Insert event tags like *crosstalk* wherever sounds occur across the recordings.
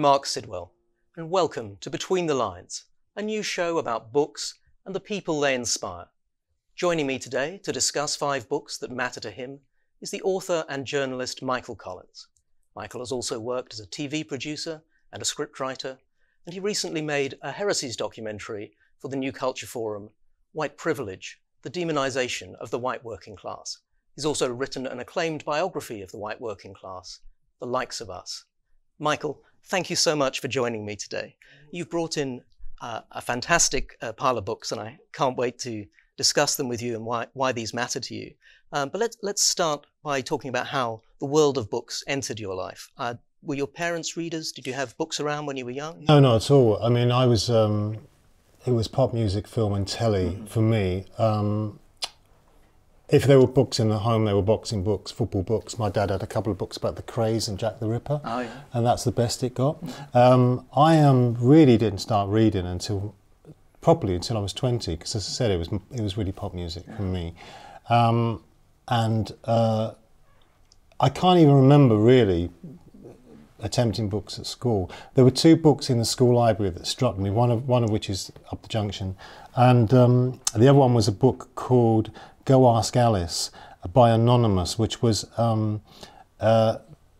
Marc Sidwell, and welcome to Between the Lines, a new show about books and the people they inspire. Joining me today to discuss five books that matter to him is the author and journalist Michael Collins. Michael has also worked as a TV producer and a scriptwriter, and he recently made a heresies documentary for the New Culture Forum, White Privilege, the Demonization of the White Working Class. He's also written an acclaimed biography of the white working class, The Likes of Us. Michael, thank you so much for joining me today. You've brought in uh, a fantastic uh, pile of books, and I can't wait to discuss them with you and why, why these matter to you. Um, but let's, let's start by talking about how the world of books entered your life. Uh, were your parents readers? Did you have books around when you were young? No, not at all. I mean, I was. Um, it was pop music, film, and telly mm-hmm. for me. Um, if there were books in the home, there were boxing books, football books. My dad had a couple of books about the Krays and Jack the Ripper, oh, yeah. and that's the best it got. Um, I um, really didn't start reading until properly until I was 20, because as I said, it was it was really pop music yeah. for me, um, and uh, I can't even remember really attempting books at school. There were two books in the school library that struck me. One of one of which is Up the Junction, and um, the other one was a book called Go Ask Alice by Anonymous, which was um, uh,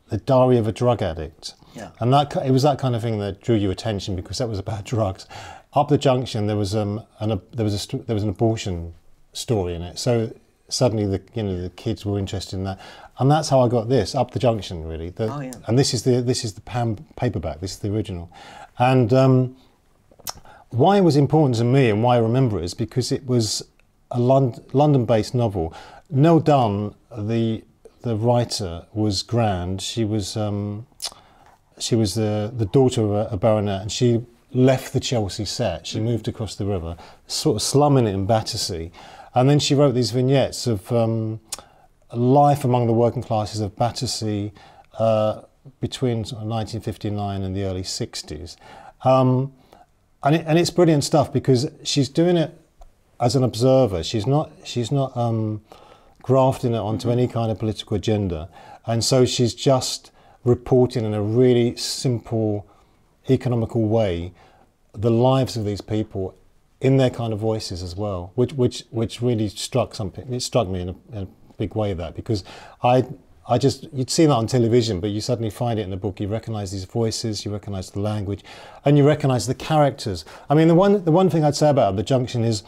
the diary of a drug addict. Yeah. And that it was that kind of thing that drew your attention because that was about *laughs* drugs. Up the junction, there was um, an, a, there was a there was an abortion story in it. So suddenly the you know the kids were interested in that, and that's how I got this up the junction really. The, oh, yeah. And this is the this is the Pan paperback. This is the original, and um, why it was important to me and why I remember it is because it was a Lond- London-based novel. Nell Dunn, the the writer, was grand. She was um, she was the the daughter of a, a, baronet, and she left the Chelsea set. She moved across the river, sort of slumming it in Battersea, and then she wrote these vignettes of um, life among the working classes of Battersea uh, between 1959 and the early 60s. Um, and, it, and it's brilliant stuff because she's doing it as an observer, she's not she's not um, grafting it onto mm-hmm. any kind of political agenda, and so she's just reporting in a really simple, economical way the lives of these people in their kind of voices as well, which which which really struck something. It struck me in a, in a big way that because I I just you'd seen that on television, but you suddenly find it in the book. You recognise these voices, you recognise the language, and you recognise the characters. I mean, the one the one thing I'd say about the junction is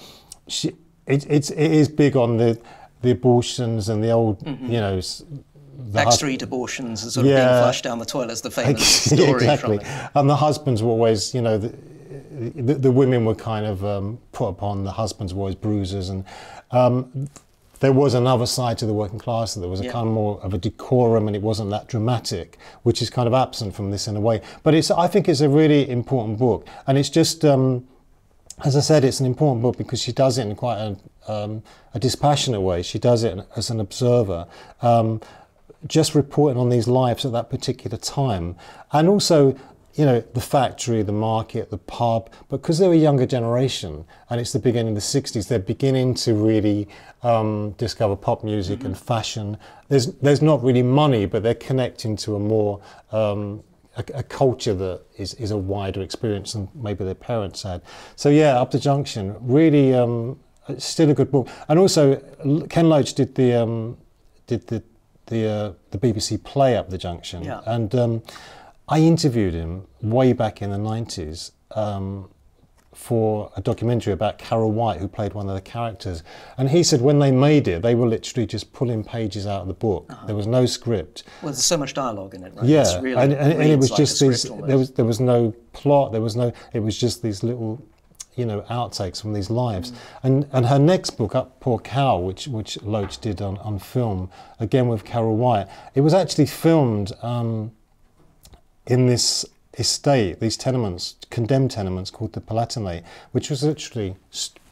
she, it, it's it is big on the the abortions and the old mm-hmm. you know the backstreet hus- abortions and sort of being flushed down the toilet as the famous *laughs* story exactly and the husbands were always you know the, the, the women were kind of um, put upon the husbands were always bruisers and um, there was another side to the working class that there was a yeah. kind of more of a decorum and it wasn't that dramatic which is kind of absent from this in a way but it's i think it's a really important book and it's just um, as I said, it's an important book because she does it in quite a, um, a dispassionate way. She does it as an observer, um, just reporting on these lives at that particular time. And also, you know, the factory, the market, the pub, because they're a younger generation and it's the beginning of the 60s, they're beginning to really um, discover pop music mm-hmm. and fashion. There's, there's not really money, but they're connecting to a more um, a, a, culture that is, is a wider experience than maybe their parents had. So yeah, Up the Junction, really um, still a good book. And also, Ken Loach did the um, did the the uh, the BBC play Up the Junction, yeah. and um, I interviewed him way back in the nineties. For a documentary about Carol White, who played one of the characters. And he said when they made it, they were literally just pulling pages out of the book. Uh-huh. There was no script. Well, there's so much dialogue in it. Right? Yeah, really, and, and, and, it was like just these. There was there was no plot. There was no. It was just these little. You know, outtakes from these lives, mm. and and her next book, Up Poor Cow, which which Loach did on, on film, again with Carol White, it was actually filmed um, in this estate, these tenements, condemned tenements called the Palatinate, which was literally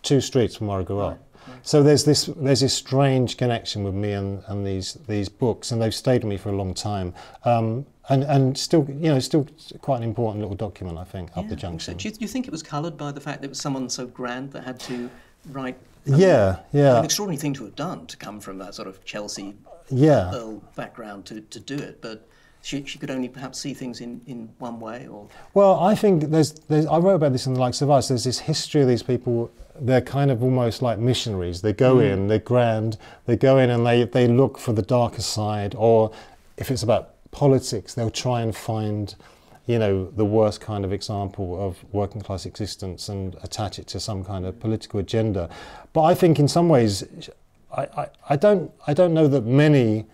two streets from where I grew up. So there's this there's this strange connection with me and, and these these books, and they've stayed with me for a long time. Um, and and still, you know, still quite an important little document, I think, yeah, up the junction. Do, you, do you think it was coloured by the fact that it was someone so grand that had to write? I mean, yeah, yeah. An extraordinary thing to have done to come from that sort of Chelsea yeah. Background to, to do it, but she, she could only perhaps see things in, in one way or Well, I think there's, there's I wrote about this in the likes of us. There's this history of these people. They're kind of almost like missionaries. They go hmm. in, they're grand. They go in and they they look for the darker side, or if it's about politics, they'll try and find, you know, the worst kind of example of working class existence and attach it to some kind of political agenda. But I think in some ways, I, I, I don't I don't know that many.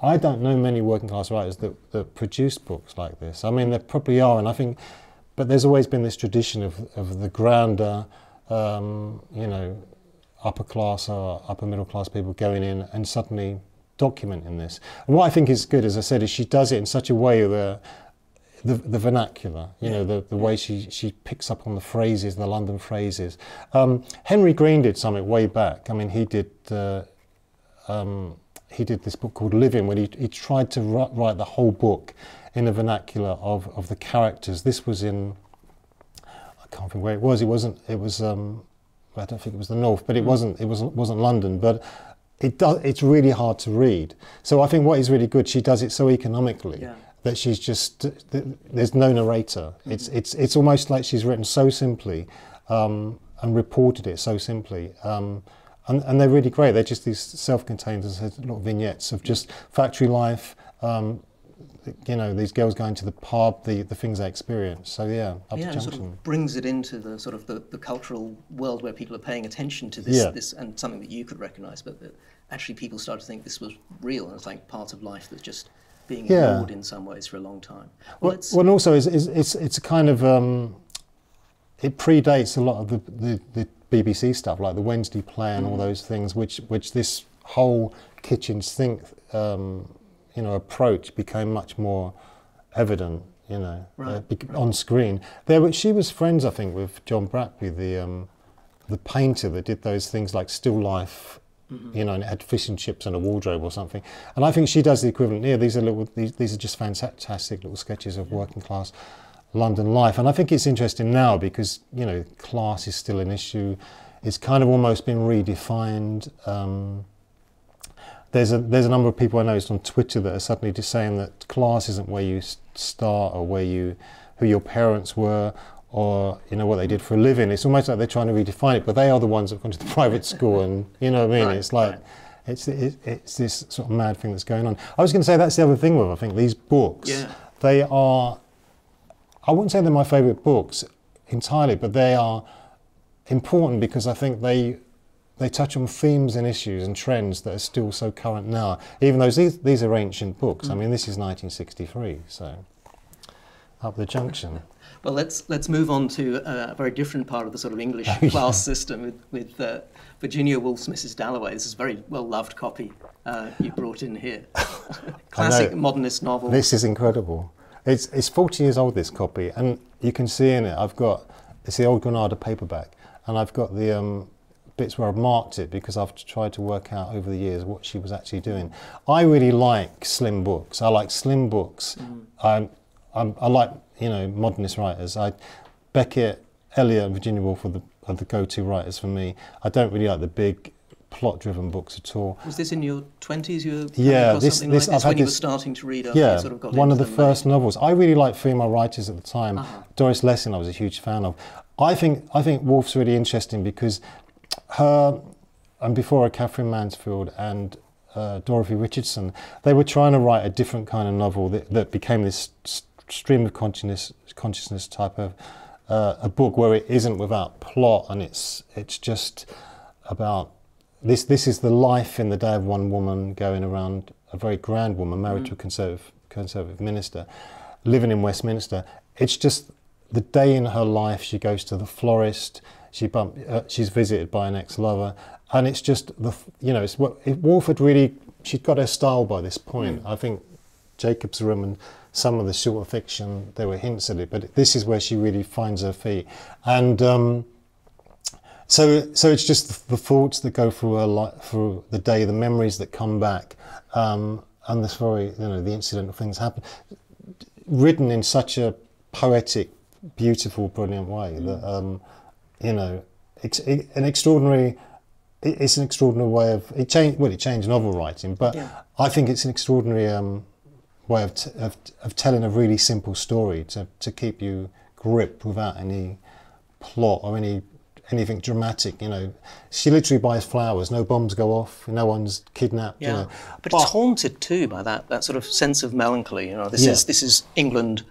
I don't know many working class writers that, that produce books like this. I mean, there probably are, and I think, but there's always been this tradition of, of the grander, um, you know, upper class or upper middle class people going in and suddenly documenting this. And what I think is good, as I said, is she does it in such a way that the, the vernacular, you know, the, the way she, she picks up on the phrases, the London phrases. Um, Henry Green did something way back. I mean, he did. Uh, um, he did this book called Living, where he, he tried to write, write the whole book in a vernacular of, of the characters. This was in, I can't think where it was. It wasn't. It was. Um, I don't think it was the north, but it wasn't. It wasn't. wasn't London, but. It does, it's really hard to read. So I think what is really good, she does it so economically Yeah. that she's just there's no narrator. It's it's it's almost like she's written so simply um, and reported it so simply. Um, and, and they're really great. They're just these self-contained as I said, little vignettes of just factory life. Um, you know, these girls going to the pub, the, the things they experience. So yeah, up yeah, to sort of brings it into the sort of the, the cultural world where people are paying attention to this, Yeah. this and something that you could recognise, but that actually people start to think this was real and it's like part of life that's just being Yeah. ignored in some ways for a long time. Well, Well, it's, well, and also it's, it's, it's, it's a kind of um, it predates a lot of the, the, the BBC stuff, like the Wednesday Play, all those things, which which this whole kitchen sink um, you know approach became much more evident. You know, uh, Right, on screen. There, were- she was friends, I think, with John Bratby, the um, the painter that did those things like still life. You know, and had fish and chips and a wardrobe or something. And I think she does the equivalent here. These are little, these, these are just fantastic little sketches of working class London life. And I think it's interesting now because, you know, class is still an issue. It's kind of almost been redefined. Um, there's a there's a number of people I noticed on Twitter that are suddenly just saying that class isn't where you start or where you who your parents were or you know what they did for a living. It's almost like they're trying to redefine it, but they are the ones that have gone to the *laughs* private school and you know what I mean. Right, it's like right. it's it, it's this sort of mad thing that's going on. I was going to say that's the other thing with I think these books. Yeah. They are. I wouldn't say they're my favourite books entirely, but they are important because I think they they touch on themes and issues and trends that are still so current now. Even though these these are ancient books. I Mm. mean, this is 1963, so up the junction. *laughs* Well, let's let's move on to a very different part of the sort of English *laughs* Oh, yeah. class system with, with uh, Virginia Woolf's Mrs. Dalloway. This is a very well loved copy uh, you brought in here. *laughs* Classic modernist novel. This is incredible. It's it's 40 years old. This copy, and you can see in it. I've got it's the old Granada paperback, and I've got the um, bits where I've marked it because I've tried to work out over the years what she was actually doing. I really like slim books. I like slim books. I'm, I'm, I like you know modernist writers. I Beckett, Eliot, and Virginia Woolf are the, are the go-to writers for me. I don't really like the big plot-driven books at all. Was this in your twenties? You were Yeah, this- something this- like this I've had when you were this- starting to read Yeah, sort of got one of the first novels. I really liked female writers at the time. Uh-huh. Doris Lessing, I was a huge fan of. I think I think Woolf's really interesting because her and before her, Katherine Mansfield and uh, Dorothy Richardson, they were trying to write a different kind of novel that, that became this stream of consciousness consciousness type of uh, a book where it isn't without plot and it's it's just about this this is the life in the day of one woman going around a very grand woman married to a conservative conservative minister living in Westminster. It's just the day in her life she goes to the florist she bump, uh, she's visited by an ex-lover and it's just the you know it's what it, had really she'd got her style by this point. I think Jacob's Room and some of the shorter fiction there were hints at it but this is where she really finds her feet. And um, so, so it's just the thoughts that go through her life, through the day, the memories that come back, um, and this very, you know, the incidental things happen, written in such a poetic, beautiful, brilliant way that, um, you know, it's it, an extraordinary. it- It's an extraordinary way of it changed. Well, it changed novel writing, but Yeah. I think it's an extraordinary um, way of, t- of, of telling a really simple story to, to keep you gripped without any plot or any anything dramatic. You know, she literally buys flowers. No bombs go off. No one's kidnapped. Yeah, You know. but it's haunted too by that that sort of sense of melancholy. You know, this Yeah. is this is England,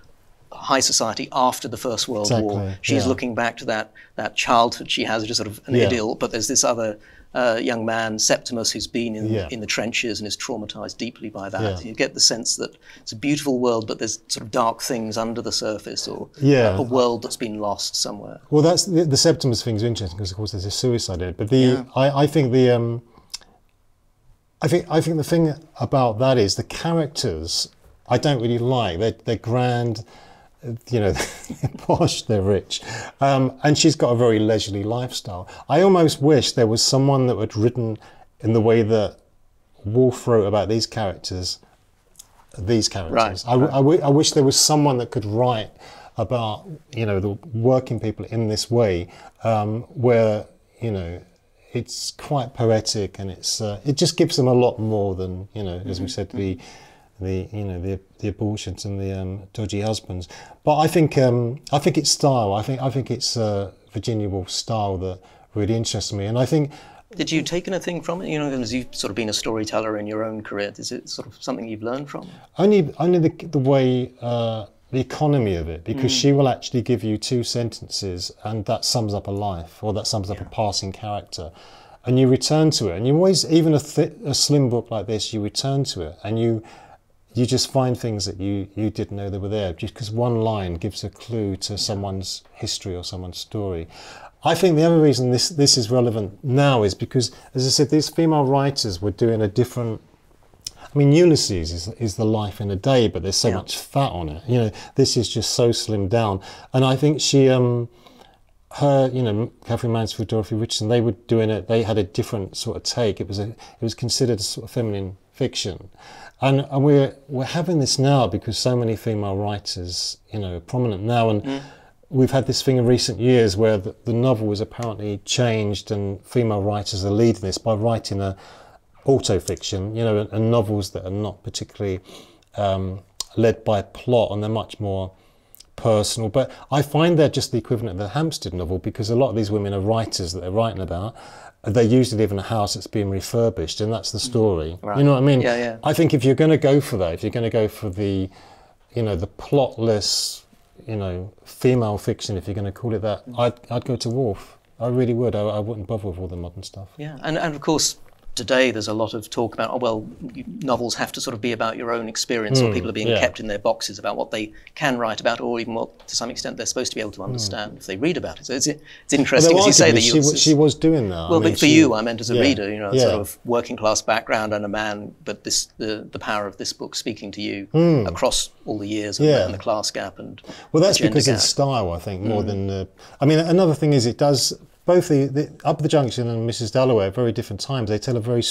high society after the First World War. She's yeah. looking back to that that childhood she has, just sort of an Yeah. idyll. But there's this other. Uh, young man, Septimus, who's been in, Yeah. in the trenches and is traumatized deeply by that. Yeah. You get the sense that it's a beautiful world, but there's sort of dark things under the surface, or Yeah. a world that's been lost somewhere. Well, that's the, the Septimus thing's interesting because, of course, there's a suicide in it. But the I, I think the um, I think I think the thing about that is the characters I don't really like. They're they're grand, you know, they're *laughs* posh, they're rich, um, and she's got a very leisurely lifestyle. I almost wish there was someone that had written in the way that Woolf wrote about these characters these characters. Right, I, w- I w- I wish there was someone that could write about you know the working people in this way, um, where you know it's quite poetic and it's uh, it just gives them a lot more than you know as we said the the you know the the abortions and the um, dodgy husbands. But I think um, I think it's style. I think I think it's uh, Virginia Woolf's style that really interests me, and I think. Did you take anything from it? You know, as you've sort of been a storyteller in your own career, is it sort of something you've learned from? Only, only the, the way, uh, the economy of it, because she will actually give you two sentences and that sums up a life or that sums up a passing character. And you return to it. And you always, even a, th- a slim book like this, you return to it and you you just find things that you, you didn't know they were there just because one line gives a clue to someone's history or someone's story. I think the other reason this, this is relevant now is because, as I said, these female writers were doing a different I mean, Ulysses is, is the life in a day, but there's so Yeah. much fat on it. You know, this is just so slimmed down. And I think she, um, her, you know, Katherine Mansfield, Dorothy Richardson, they were doing it. They had a different sort of take. It was a, it was considered a sort of feminine fiction, and, and we're we're having this now because so many female writers, you know, are prominent now, and we've had this thing in recent years where the, the novel was apparently changed, and female writers are leading this by writing a autofiction, you know, and, and novels that are not particularly um, led by plot, and they're much more personal. But I find they're just the equivalent of the Hampstead novel because a lot of these women are writers that they're writing about. They usually live in a house that's being refurbished, and that's the mm-hmm. story. You know what I mean? Yeah, yeah. I think if you're going to go for that, if you're going to go for the, you know, the plotless, you know, female fiction, if you're going to call it that, mm. I'd, I'd go to Woolf. I really would. I, I wouldn't bother with all the modern stuff. Yeah, and, and of course, today there's a lot of talk about, oh, well, novels have to sort of be about your own experience, or hmm, people are being yeah. kept in their boxes about what they can write about, or even what, to some extent, they're supposed to be able to hmm. understand if they read about it. So it's, it's interesting, as you say, that she, you. she was doing that. I well, mean, but for she- you, I meant as a yeah, reader, you know, yeah. sort of working class background and a man, but this the, the power of this book speaking to you hmm. across all the years and, Hmm. And the class gap and Well, that's because of gap. style, I think, more than the. I mean, another thing is it does both the, the Up the Junction and Mrs. Dalloway at very different times. They tell a very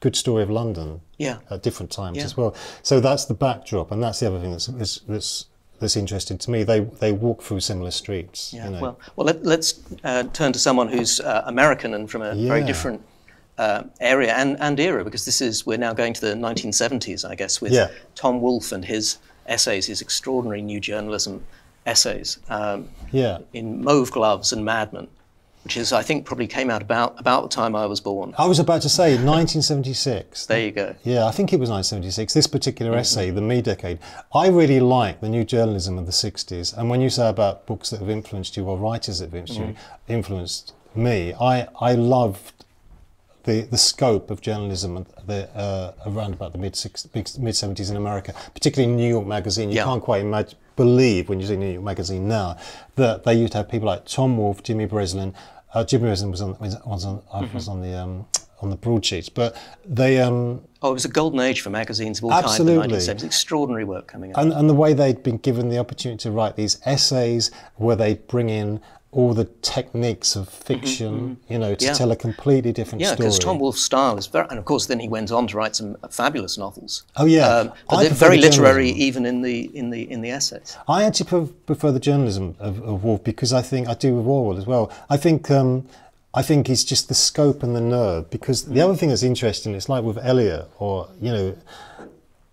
good story of London Yeah. at different times Yeah. as well. So that's the backdrop, and that's the other thing that's that's that's, that's interesting to me. They they walk through similar streets. Yeah, you know. well, well, let, let's uh, turn to someone who's uh, American and from a very different uh, area and, and era, because this is we're now going to the 1970s, I guess, with Yeah. Tom Wolfe and his essays, his extraordinary new journalism essays um, yeah. in Mauve Gloves and Madmen, which is, I think, probably came out about about the time I was born. I was about to say 1976. There you go. Yeah, I think it was 1976. This particular essay, The Me Decade, I really like the new journalism of the 60s. And when you say about books that have influenced you or writers that have influenced, Mm-hmm. influenced me, I, I loved the, the scope of journalism the, uh, around about the mid mid 70s in America, particularly New York Magazine. You Yeah. can't quite imagine, believe when you see New York Magazine now that they used to have people like Tom Wolfe, Jimmy Breslin. Uh, Jimmy was on was was on, uh, Mm-hmm. was on the um, on the broadsheets, but they um, Oh, it was a golden age for magazines of all Absolutely. kinds in the 1970s. Extraordinary work coming out. and, and the way they'd been given the opportunity to write these essays where they'd bring in all the techniques of fiction, you know, to Mm-hmm, Yeah. tell a completely different Yeah, story. Yeah, because Tom Wolfe's style is very, and of course, then he went on to write some fabulous novels. Oh, yeah. um, but they're very the literary, even in the in the in the essays. I actually prefer the journalism of, of Wolfe because I think I do with Orwell as well. I think um, I think it's just the scope and the nerve. Because Mm. the other thing that's interesting, it's like with Eliot, or you know,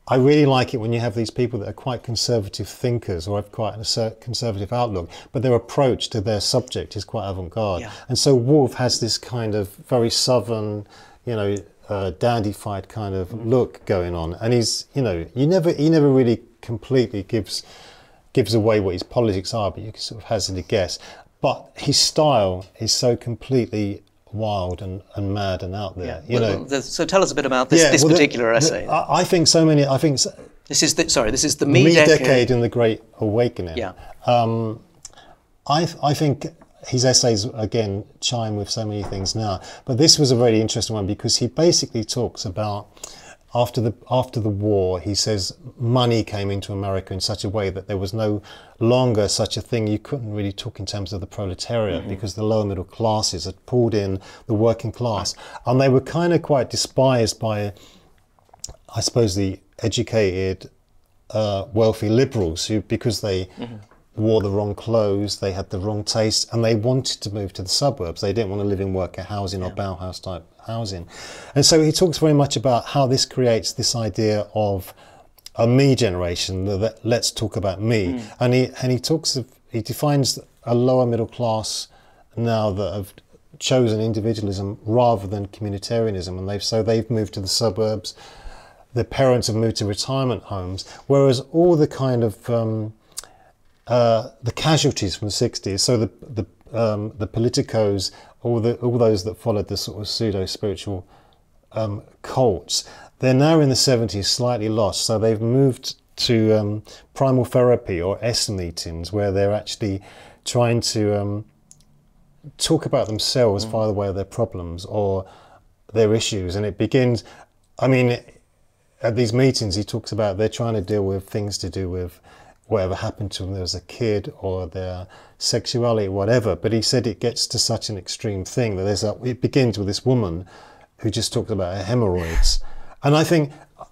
I really like it when you have these people that are quite conservative thinkers or have quite a conservative outlook, but their approach to their subject is quite avant-garde. Yeah. And so Wolfe has this kind of very southern, you know, uh, dandified kind of look going on, and he's, you know, you never, he never really completely gives gives away what his politics are, but you can sort of hazard a guess. But his style is so completely wild and, and mad and out there. You Well, know. well, so tell us a bit about this, this well, particular the- essay. I, I think so many. I think s- this is the, sorry. This is the me, me, decade. and the Great Awakening. Yeah. Um, I I think his essays again chime with so many things now, but this was a really interesting one because he basically talks about after the after the war. He says money came into America in such a way that there was no longer such a thing. You couldn't really talk in terms of the proletariat because the lower middle classes had pulled in the working class, and they were kind of quite despised by, I suppose, the educated uh, wealthy liberals who, because they wore the wrong clothes, they had the wrong taste, and they wanted to move to the suburbs. They didn't want to live in worker housing or Bauhaus type housing. And so he talks very much about how this creates this idea of a me generation, that- let's talk about me. And he and he talks of he defines a lower middle class now that have chosen individualism rather than communitarianism, and they've so they've moved to the suburbs the parents have moved to retirement homes, whereas all the kind of um, uh, the casualties from the 60s, so the the um, the politicos, all the all those that followed the sort of pseudo spiritual um, cults, they're now in the 70s slightly lost. So they've moved to um, primal therapy or est meetings where they're actually trying to um, talk about themselves via the way of their problems or their issues. And it begins, I mean, at these meetings, he talks about they're trying to deal with things to do with whatever happened to them as a kid or their sexuality, whatever. But he said it gets to such an extreme thing that there's a, it begins with this woman who just talked about her hemorrhoids. And I think,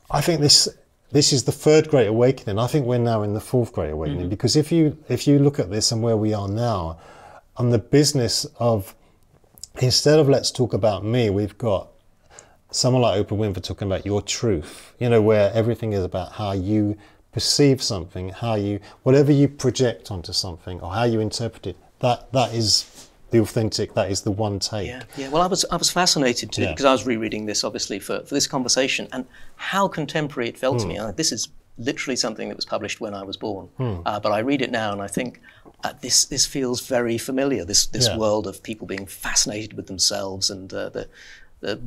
I think this, this is the third great awakening. I think we're now in the fourth great awakening mm-hmm. because if you, if you look at this and where we are now, on the business of, instead of let's talk about me, we've got someone like Oprah Winfrey talking about your truth, you know, where everything is about how you perceive something, how you, whatever you project onto something or how you interpret it, that, that is the authentic, that is the one take. Yeah, yeah. Well, I was I was fascinated too Yeah. because I was rereading this obviously for, for this conversation and how contemporary it felt to Hmm. me. Uh, this is literally something that was published when I was born, Hmm. uh, but I read it now and I think uh, this this feels very familiar. This this Yeah. world of people being fascinated with themselves and uh, the. The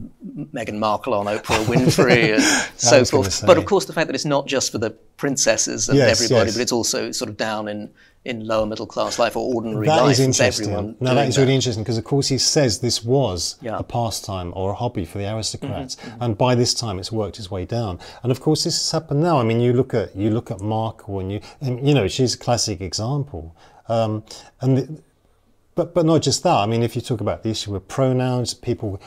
Meghan Markle on Oprah Winfrey *laughs* and so forth. But of course, the fact that it's not just for the princesses and Yes, everybody, yes. but it's also sort of down in, in lower middle class life or ordinary That life. is interesting. everyone Now that is really interesting because, of course, he says this was Yeah. a pastime or a hobby for the aristocrats, Mm-hmm, and by this time it's worked its way down. And of course, this has happened now. I mean, you look at you look at Markle, and you and, you know she's a classic example. Um, and the, but but not just that. I mean, if you talk about the issue of pronouns, people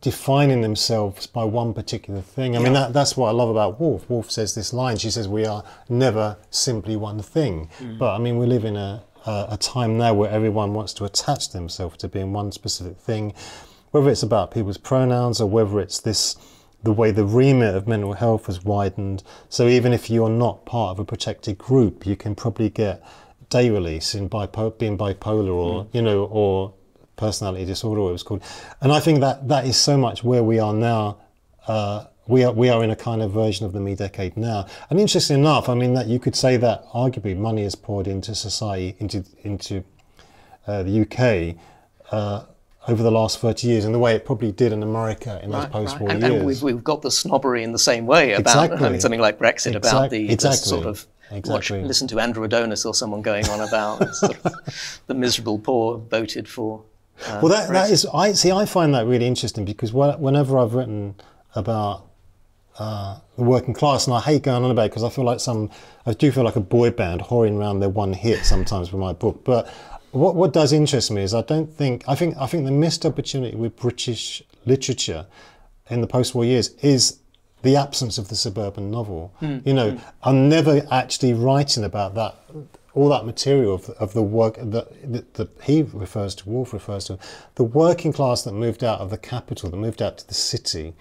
defining themselves by one particular thing. I mean, that, that's what I love about Woolf. Woolf says this line. She says, "We are never simply one thing." Mm. But I mean, we live in a, a a time now where everyone wants to attach themselves to being one specific thing, whether it's about people's pronouns or whether it's this the way the remit of mental health has widened. So even if you're not part of a protected group, you can probably get day release in bipo- being bipolar or mm. you know or personality disorder, it was called. And I think that that is so much where we are now. Uh, we are we are in a kind of version of the me decade now. And interesting enough, I mean that you could say that arguably money is poured into society into into uh, the UK. Uh, over the last 30 years, in the way it probably did in America in those post-war right. And, years. and we've, we've got the snobbery in the same way about I Exactly. mean, something like Brexit, about Exact- the, exactly. sort of watch, listen to Andrew Adonis or someone going on about *laughs* sort of the miserable poor voted for. Uh, Well, that, that is, I see. I find that really interesting because whenever I've written about uh, the working class, and I hate going on about it because I feel like some, I do feel like a boy band whoring around their one hit sometimes with my book. But what what does interest me is I don't think I think I think the missed opportunity with British literature in the post-war years is the absence of the suburban novel. You know, I'm never actually writing about that, all that material of, of the work that, that, he refers to, Wolfe refers to, the working class that moved out of the capital, that moved out to the city,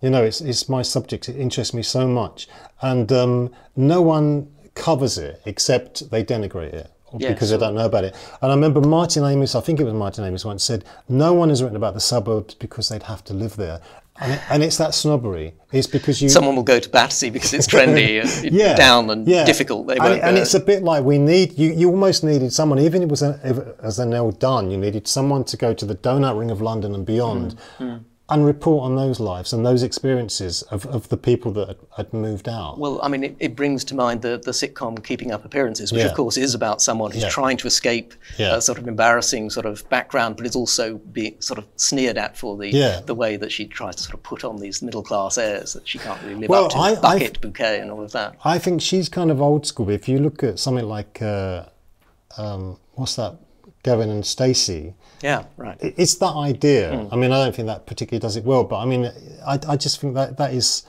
You know, it's, it's my subject. It interests me so much. And um, no one covers it except they denigrate it Yes. because they don't know about it. And I remember Martin Amis, I think it was Martin Amis once said, no one has written about the suburbs because they'd have to live there. And, it, and it's that snobbery. It's because you... Someone will go to Battersea because it's trendy *laughs* and yeah, down and yeah. difficult. They and, won't and go. it's a bit like we need you. You almost needed someone, even if it was a, if, as a Nell Dunn. You needed someone to go to the donut ring of London and beyond, Mm, and report on those lives and those experiences of, of the people that had, moved out. Well, I mean, it, it brings to mind the, the sitcom Keeping Up Appearances, which Yeah. of course is about someone who's Yeah. trying to escape Yeah. a sort of embarrassing sort of background, but is also being sort of sneered at for the the way that she tries to sort of put on these middle class airs that she can't really live Well, up to. I- I- Bucket, bouquet, and all of that. I think she's kind of old school. If you look at something like uh, um, what's that, Gavin and Stacey. Yeah, right. it's that idea. Hmm. I mean, I don't think that particularly does it well, but I mean, I, I just think that that is,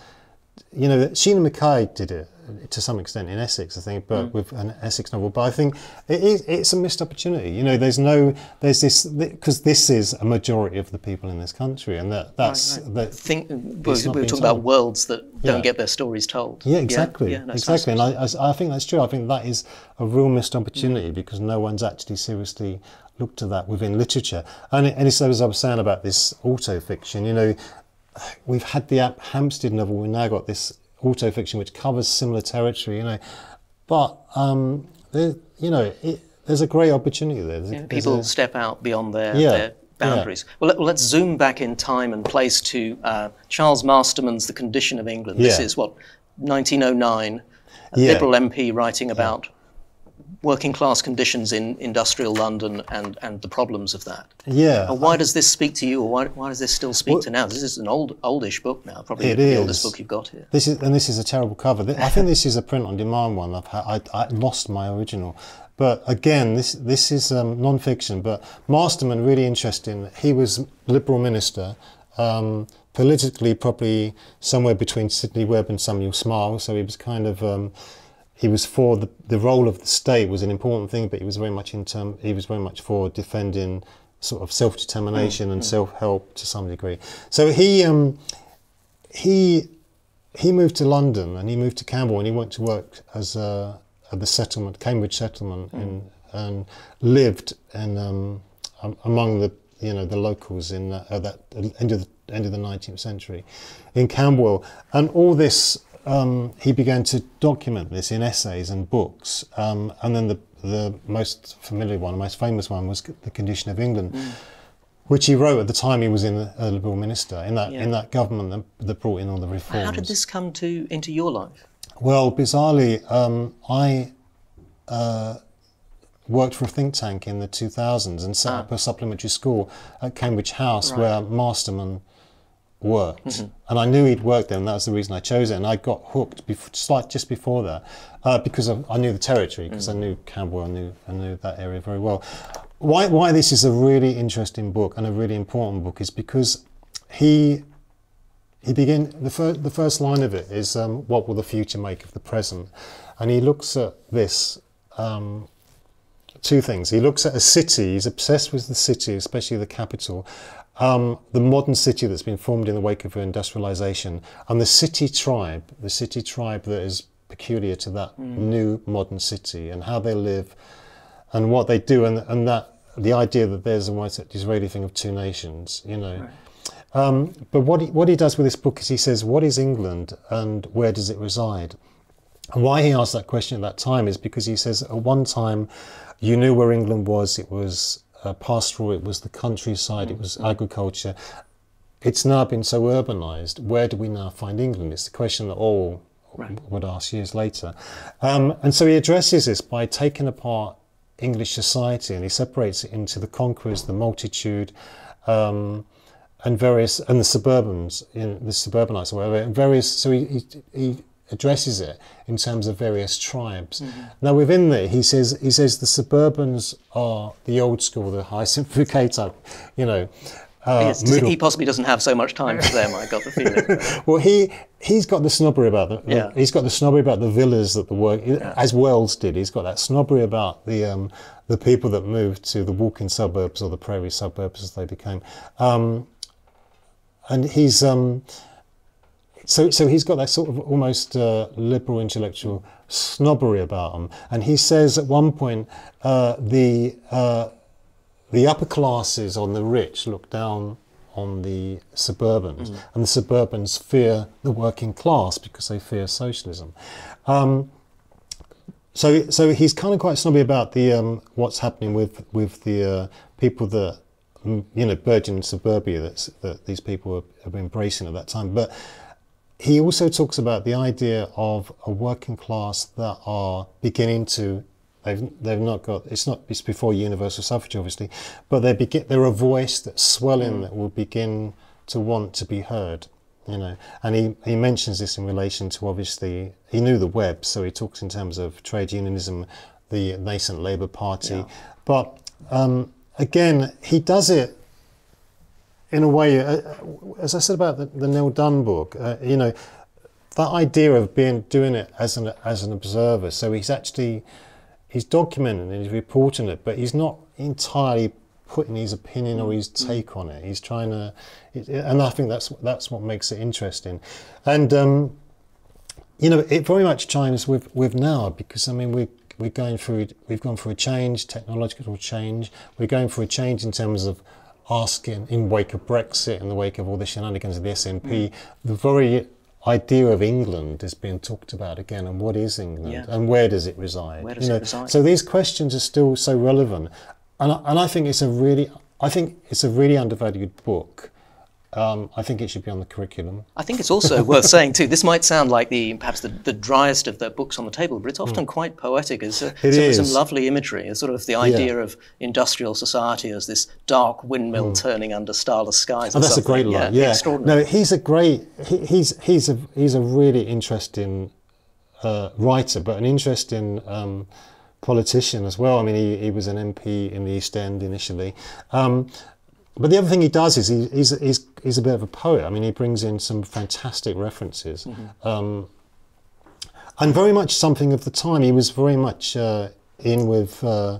you know, Shena Mackay did it to some extent in Essex, I think, but with an Essex novel. But I think it is, it's a missed opportunity. You know, there's no, there's this, because this is a majority of the people in this country, and that that's that. Think we, are we were being talking about worlds that Yeah. don't get their stories told. Yeah, exactly, yeah, no, it's exactly, and. I, I, I think that's true. I think that is a real missed Mm. opportunity because no one's actually seriously looked at that within literature. And, it, and it's as I was saying about this auto fiction. You know, we've had the Ap Hampstead novel. We've now got this auto fiction which covers similar territory. You know, but um, there, you know, it, there's a great opportunity there. Yeah, people a- step out beyond their, Yeah, their yeah. boundaries. Well, let, let's zoom back in time and place to uh, Charles Masterman's The Condition of England. This is what 1909, a Yeah. Liberal MP writing about working class conditions in industrial London and, and the problems of that. yeah. And why does this speak to you, or why, why does this still speak to now? This is an old, oldish book now, probably It the is. oldest book you've got here. This is and this is a terrible cover. I think this is a print on demand one. I've had, I, I lost my original, but again, this this is um, non-fiction. But Masterman really interesting. He was Liberal minister, um, politically probably somewhere between Sidney Webb and Samuel Smiles. So he was kind of. Um, he was for the, the role of the state was an important thing, but he was very much in term, he was very much for defending sort of self determination and self help to some degree. So he um, he he moved to London and he moved to Camberwell and he went to work as a, at the settlement, Cambridge settlement, in, and lived in um, among the you know the locals in that, uh, that end of the end of the 19th century in Camberwell, and all this um, he began to document this in essays and books, um, and then the the most familiar one, the most famous one, was the condition of England which he wrote at the time he was in a, a Liberal minister in that Yeah. in that government that, that brought in all the reforms. How did this come to into your life? Well, bizarrely, um, I uh, worked for a think tank in the 2000s and set up a supplementary school at Cambridge House where Masterman worked. And I knew he'd worked there, and that was the reason I chose it. And I got hooked before, just, like, just before that uh, because of, I knew the territory, because I knew Camberwell, I knew, I knew that area very well. Why, why this is a really interesting book and a really important book is because he he begin the, fir- the first line of it is um, what will the future make of the present and he looks at this um, two things he looks at a city he's obsessed with the city especially the capital um, the modern city that's been formed in the wake of industrialization and the city tribe the city tribe that is peculiar to that new modern city and how they live and what they do and, and that the idea that there's a white Disraeli thing of two nations you know um, but what he, what he does with this book is he says, what is England and where does it reside? And why he asked that question at that time is because he says, at one time, you knew where England was. It was uh, pastoral, it was the countryside, it was agriculture. It's now been so urbanized. Where do we now find England? It's the question that all would ask years later. Um, and so he addresses this by taking apart English society and he separates it into the conquerors, the multitude, um, and various and the suburbans, know, the suburbanites or whatever, and various. So he, he, he addresses it in terms of various tribes. Now within there, he says he says the suburbans are the old school, the high simplificator, you know. Uh, he possibly doesn't have so much time for them. I got the feeling. *laughs* well, he he's got the snobbery about the, Yeah. he's got the snobbery about the villas that the work as Wells did. He's got that snobbery about the um, the people that moved to the walking suburbs or the prairie suburbs as they became, um, and he's um, so, so he's got that sort of almost uh, liberal intellectual snobbery about him. And he says at one point, uh, the, uh, the upper classes on the rich look down on the suburbans, mm. and the suburbans fear the working class because they fear socialism. Um, so, so he's kind of quite snobby about the um, what's happening with with the uh, people that mm, you know burgeoning suburbia that's, that these people are, are embracing at that time. But he also talks about the idea of a working class that are beginning to they've they've not got it's not it's before universal suffrage obviously, but they begin they're a voice that's swelling mm. that will begin to want to be heard. You know, and he, he mentions this in relation to obviously he knew the Webb, so he talks in terms of trade unionism, the nascent Labour Party, yeah. but um, again he does it in a way, uh, as I said about the, the Nell Dunn book, uh, you know, that idea of being doing it as an as an observer. So he's actually he's documenting it, he's reporting it, but he's not entirely putting his opinion or his take on it. He's trying to, and I think that's that's what makes it interesting. And um, you know, it very much chimes with with now because I mean we we're going through we've gone through a change, technological change. We're going through a change in terms of asking in wake of Brexit, in the wake of all the shenanigans of the SNP, mm. the very idea of England is being talked about again, and what is England, yeah. and where does it reside? Where does you know, it reside? So these questions are still so relevant, and and I think it's a really, I think it's a really undervalued book um, I think it should be on the curriculum. I think it's also worth *laughs* saying too. This might sound like the perhaps the, the driest of the books on the table, but it's often mm. quite poetic. It's a, it some, some, lovely imagery. It's sort of the idea yeah. of industrial society as this dark windmill mm. turning under starless skies. Oh, that's something. a great line. Yeah, yeah. no, he's a great. He, he's he's a he's a really interesting uh, writer, but an interesting. Um, politician as well. I mean, he, he was an MP in the East End initially. Um, but the other thing he does is he, he's, he's, he's a bit of a poet. I mean, he brings in some fantastic references. Mm-hmm. Um, and very much something of the time. He was very much uh, in with, uh,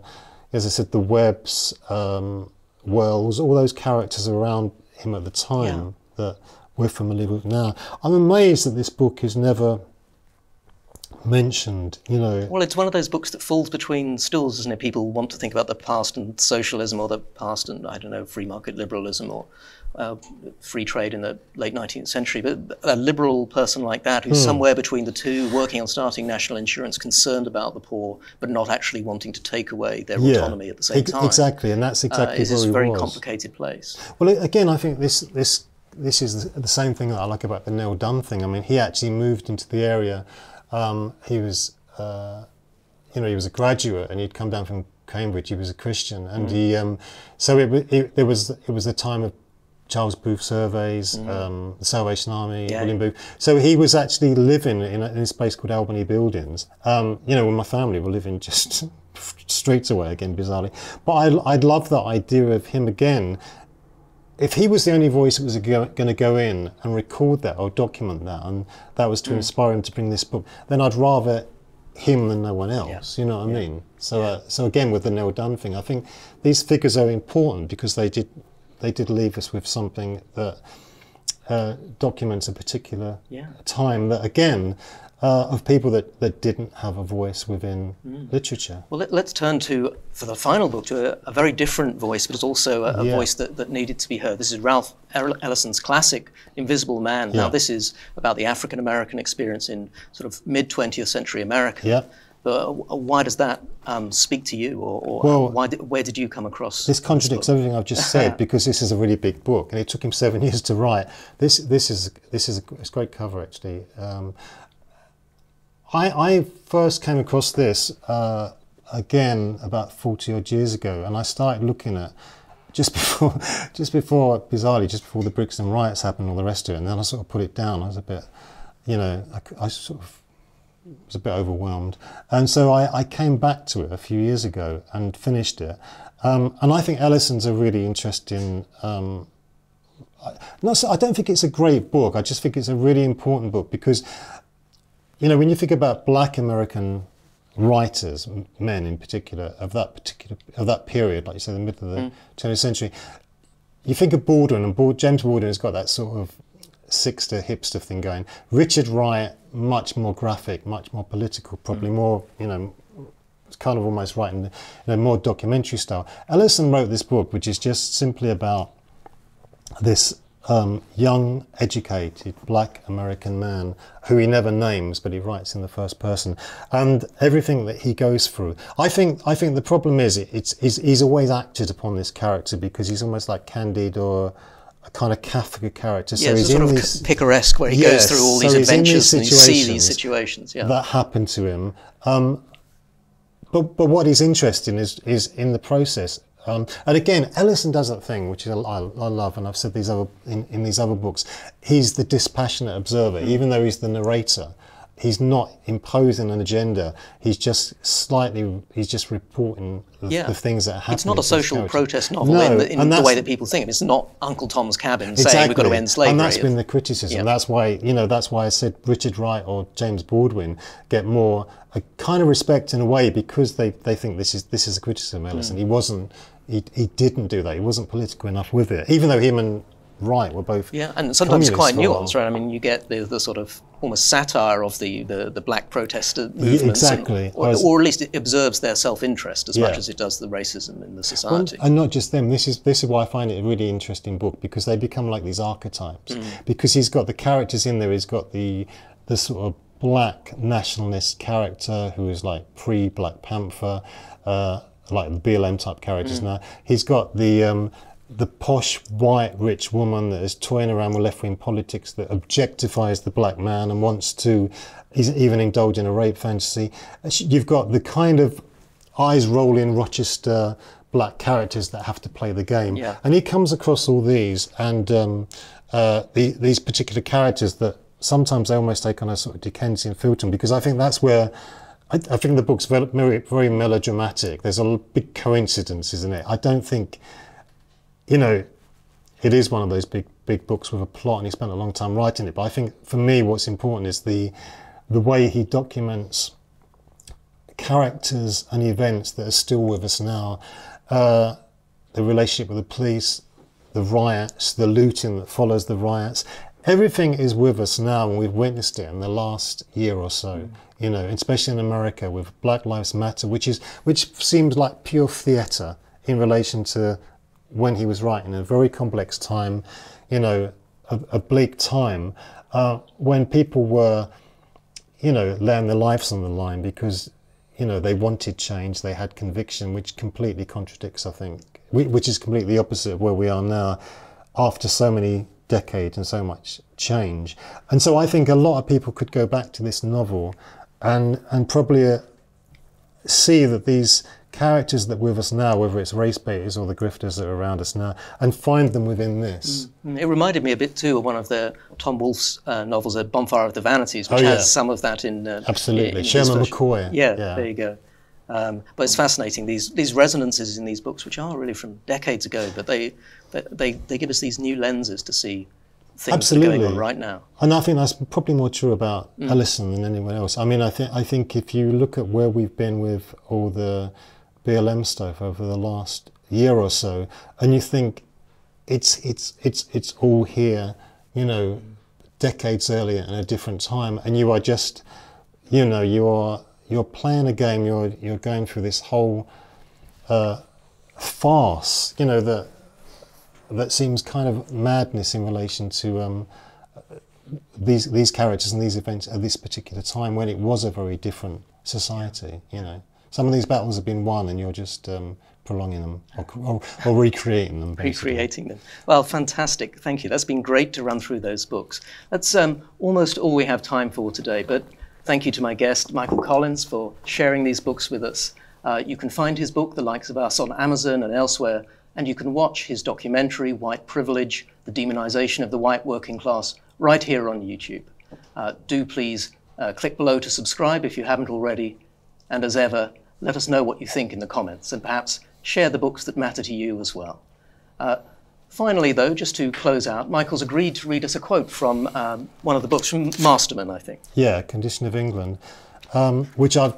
as I said, the Webbs, um, Wells, all those characters around him at the time yeah. that we're familiar with now. I'm amazed that this book is never mentioned, you know. Well, it's one of those books that falls between stools, isn't it? People want to think about the past and socialism or the past and, I don't know, free market liberalism or uh, free trade in the late 19th century. But a liberal person like that, who's hmm. somewhere between the two, working on starting national insurance, concerned about the poor, but not actually wanting to take away their yeah. autonomy at the same time. Exactly, and that's exactly uh, is this very was. complicated place. Well, again, I think this this this is the same thing that I like about the Nell Dunn thing. I mean, he actually moved into the area um, he was, uh, you know, he was a graduate and he'd come down from Cambridge. He was a Christian, and mm. he, um, so it, it, it, was it was the time of Charles Booth surveys, mm. um, the Salvation Army, yeah. William Booth. So he was actually living in a, in a place called Albany Buildings. Um, you know, when my family were living *laughs* just streets away again, bizarrely. But I, I love that idea of him again if he was the only voice that was going to go in and record that or document that, and that was to mm. inspire him to bring this book, then I'd rather him than no one else. Yeah. You know what yeah. I mean? So, yeah. uh, so again, with the Nell Dunn thing, I think these figures are important because they did they did leave us with something that uh, documents a particular time that again uh, of people that, that didn't have a voice within mm. literature. Well, let, us turn to, for the final book, to a, a very different voice, but it's also a, a yeah. voice that, that needed to be heard. This is Ralph Ellison's classic Invisible Man. Yeah. Now, this is about the African American experience in sort of mid 20th century America. Yeah. Uh, why does that um, speak to you, or, or well, why did, where did you come across? This contradicts this everything I've just said *laughs* because this is a really big book, and it took him seven *laughs* years to write. This this is this is a, it's a great cover actually, um, I, I first came across this uh, again about 40 odd years ago, and I started looking at just *laughs* before, just before, bizarrely, just before the Brixton riots happened all the rest of it, and then I sort of put it down. I was a bit, you know, I, I sort of was a bit overwhelmed. And so I, I, came back to it a few years ago and finished it. Um, and I think Ellison's a really interesting. Um, I, not so, I don't think it's a great book. I just think it's a really important book because you know, when you think about black American writers, men in particular, of that particular of that period, like you said, the middle of the mm. 20th century, you think of Baldwin, and James Baldwin has got that sort of sixter hipster thing going. Richard Wright, much more graphic, much more political, probably more, you know, it's kind of almost writing in a more documentary style. Ellison wrote this book, which is just simply about this um, young, educated black American man who he never names, but he writes in the first person, and everything that he goes through. I think I think the problem is it, it's he's, he's always acted upon this character because he's almost like Candide or a kind of Kafka character. So he's sort of these, picaresque where he yes, goes through all these so adventures these and he sees these situations yeah. that happen to him. Um, but but what is interesting is is in the process um, and again, Ellison does that thing, which is, I, I, love, and I've said these other in, in these other books. He's the dispassionate observer, mm. even though he's the narrator. He's not imposing an agenda. He's just slightly. He's just reporting the, yeah. the things that happen. It's not a social protest novel no, in, the, in the way that people think. It's not Uncle Tom's Cabin exactly. saying we've got to end slavery. And that's been the criticism. Yeah. That's why you know. That's why I said Richard Wright or James Baldwin get more a kind of respect in a way because they, they think this is this is a criticism of Ellison. Mm. He wasn't he, he didn't do that. He wasn't political enough with it, even though him and Wright were both. Yeah, and sometimes quite nuanced, right? I mean, you get the, the sort of almost satire of the, the, the black protester movements. exactly. And, or, or, at least it observes their self interest as yeah. much as it does the racism in the society. Well, and not just them. This is, this is why I find it a really interesting book because they become like these archetypes. Mm. Because he's got the characters in there, he's got the, the sort of black nationalist character who is like pre Black Panther. Uh, like the BLM type characters mm. now. He's got the um, the posh white rich woman that is toying around with left wing politics that objectifies the black man and wants to even indulge in a rape fantasy. You've got the kind of eyes rolling Rochester black characters that have to play the game. Yeah. And he comes across all these and um, uh, the, these particular characters that sometimes they almost take on a sort of Dickensian filter because I think that's where I, I, think the book's very, very melodramatic. There's a big coincidence, isn't it? I don't think, you know, it is one of those big, big books with a plot, and he spent a long time writing it. But I think for me, what's important is the, the way he documents characters and events that are still with us now. Uh, the relationship with the police, the riots, the looting that follows the riots. Everything is with us now, and we've witnessed it in the last year or so. Mm you know, especially in America with Black Lives Matter, which is which seems like pure theatre in relation to when he was writing a very complex time, you know, a, a bleak time uh, when people were, you know, laying their lives on the line because you know they wanted change, they had conviction, which completely contradicts, I think, which is completely opposite of where we are now after so many decades and so much change. And so I think a lot of people could go back to this novel and and probably uh, see that these characters that with us now, whether it's race baiters or the grifters that are around us now, and find them within this. Mm. It reminded me a bit too of one of the Tom Wolfe's uh, novels, *A Bonfire of the Vanities*, which oh, yeah. has some of that in. Uh, Absolutely, in, Sherman McCoy. Yeah, yeah, there you go. Um, but it's fascinating these these resonances in these books, which are really from decades ago, but they they they give us these new lenses to see things Absolutely. going on right now. And I think that's probably more true about mm. Ellison than anyone else. I mean, I think I think if you look at where we've been with all the BLM stuff over the last year or so, and you think it's it's it's it's all here, you know, decades earlier in a different time, and you are just, you know, you are you're playing a game. You're you're going through this whole uh, farce, you know, that that seems kind of madness in relation to um, these these characters and these events at this particular time when it was a very different society. You know, some of these battles have been won, and you're just um, prolonging them or, or, or, recreating them. Basically. Recreating them. Well, fantastic. Thank you. That's been great to run through those books. That's um, almost all we have time for today. But thank you to my guest, Michael Collins, for sharing these books with us. Uh, you can find his book, The Likes of Us, on Amazon and elsewhere and you can watch his documentary, White Privilege, The Demonization of the White Working Class, right here on YouTube. Uh, do please uh, click below to subscribe if you haven't already, and as ever, let us know what you think in the comments, and perhaps share the books that matter to you as well. Uh, finally, though, just to close out, Michael's agreed to read us a quote from um, one of the books from Masterman, I think. Yeah, Condition of England, um, which I've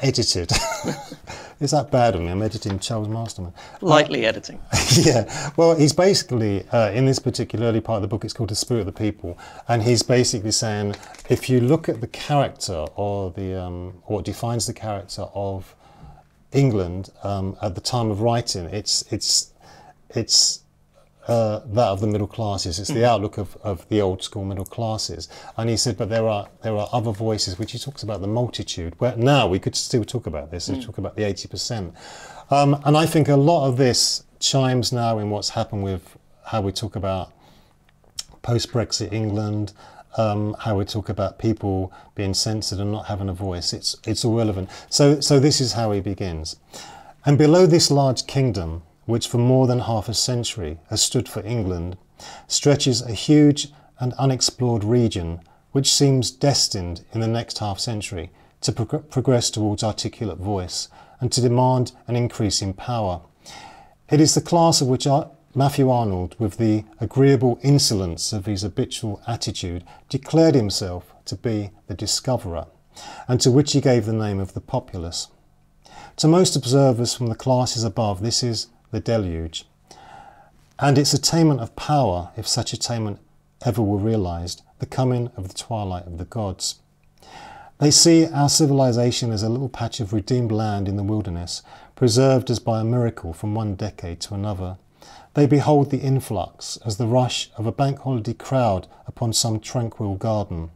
edited. *laughs* Is that bad of me? I'm editing Charles Masterman. Lightly editing. *laughs* yeah. Well, he's basically, uh, in this particular early part of the book, it's called The Spirit of the People. And he's basically saying if you look at the character or the um, what defines the character of England um, at the time of writing, it's, it's, it's uh, that of the middle classes. It's the outlook of, of the old school middle classes. And he said, but there are there are other voices, which he talks about the multitude. Where now we could still talk about this. We talk about the eighty percent. Um, and I think a lot of this chimes now in what's happened with how we talk about post Brexit England. Um, how we talk about people being censored and not having a voice. It's it's all relevant. So so this is how he begins. And below this large kingdom, which for more than half a century has stood for England, stretches a huge and unexplored region which seems destined in the next half century to prog- progress towards articulate voice and to demand an increase in power. It is the class of which Ar- Matthew Arnold, with the agreeable insolence of his habitual attitude, declared himself to be the discoverer, and to which he gave the name of the populace. To most observers from the classes above, this is the deluge, and its attainment of power, if such attainment ever were realized, the coming of the twilight of the gods. They see our civilization as a little patch of redeemed land in the wilderness, preserved as by a miracle from one decade to another. They behold the influx as the rush of a bank holiday crowd upon some tranquil garden,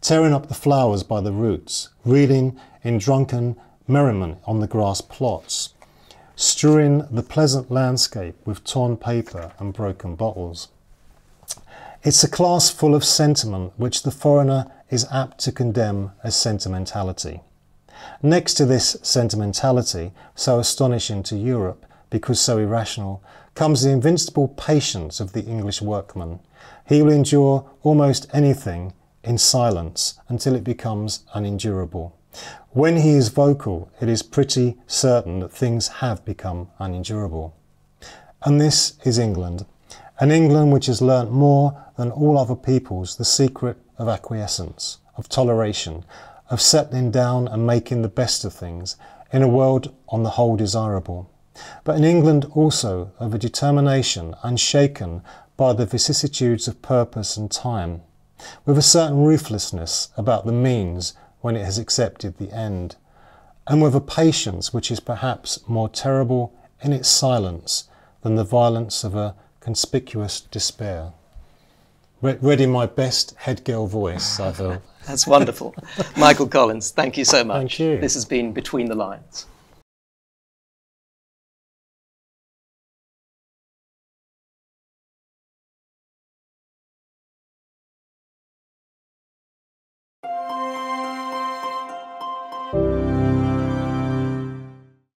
tearing up the flowers by the roots, reeling in drunken merriment on the grass plots, strewing the pleasant landscape with torn paper and broken bottles. It's a class full of sentiment which the foreigner is apt to condemn as sentimentality. Next to this sentimentality, so astonishing to Europe because so irrational, comes the invincible patience of the English workman. He will endure almost anything in silence until it becomes unendurable. When he is vocal, it is pretty certain that things have become unendurable. And this is England, an England which has learnt more than all other peoples the secret of acquiescence, of toleration, of settling down and making the best of things in a world on the whole desirable. But in England also of a determination unshaken by the vicissitudes of purpose and time, with a certain ruthlessness about the means when it has accepted the end, and with a patience which is perhaps more terrible in its silence than the violence of a conspicuous despair. Re- read in my best head girl voice, I feel. *laughs* That's wonderful. Michael Collins, thank you so much. Thank you. This has been Between the Lines.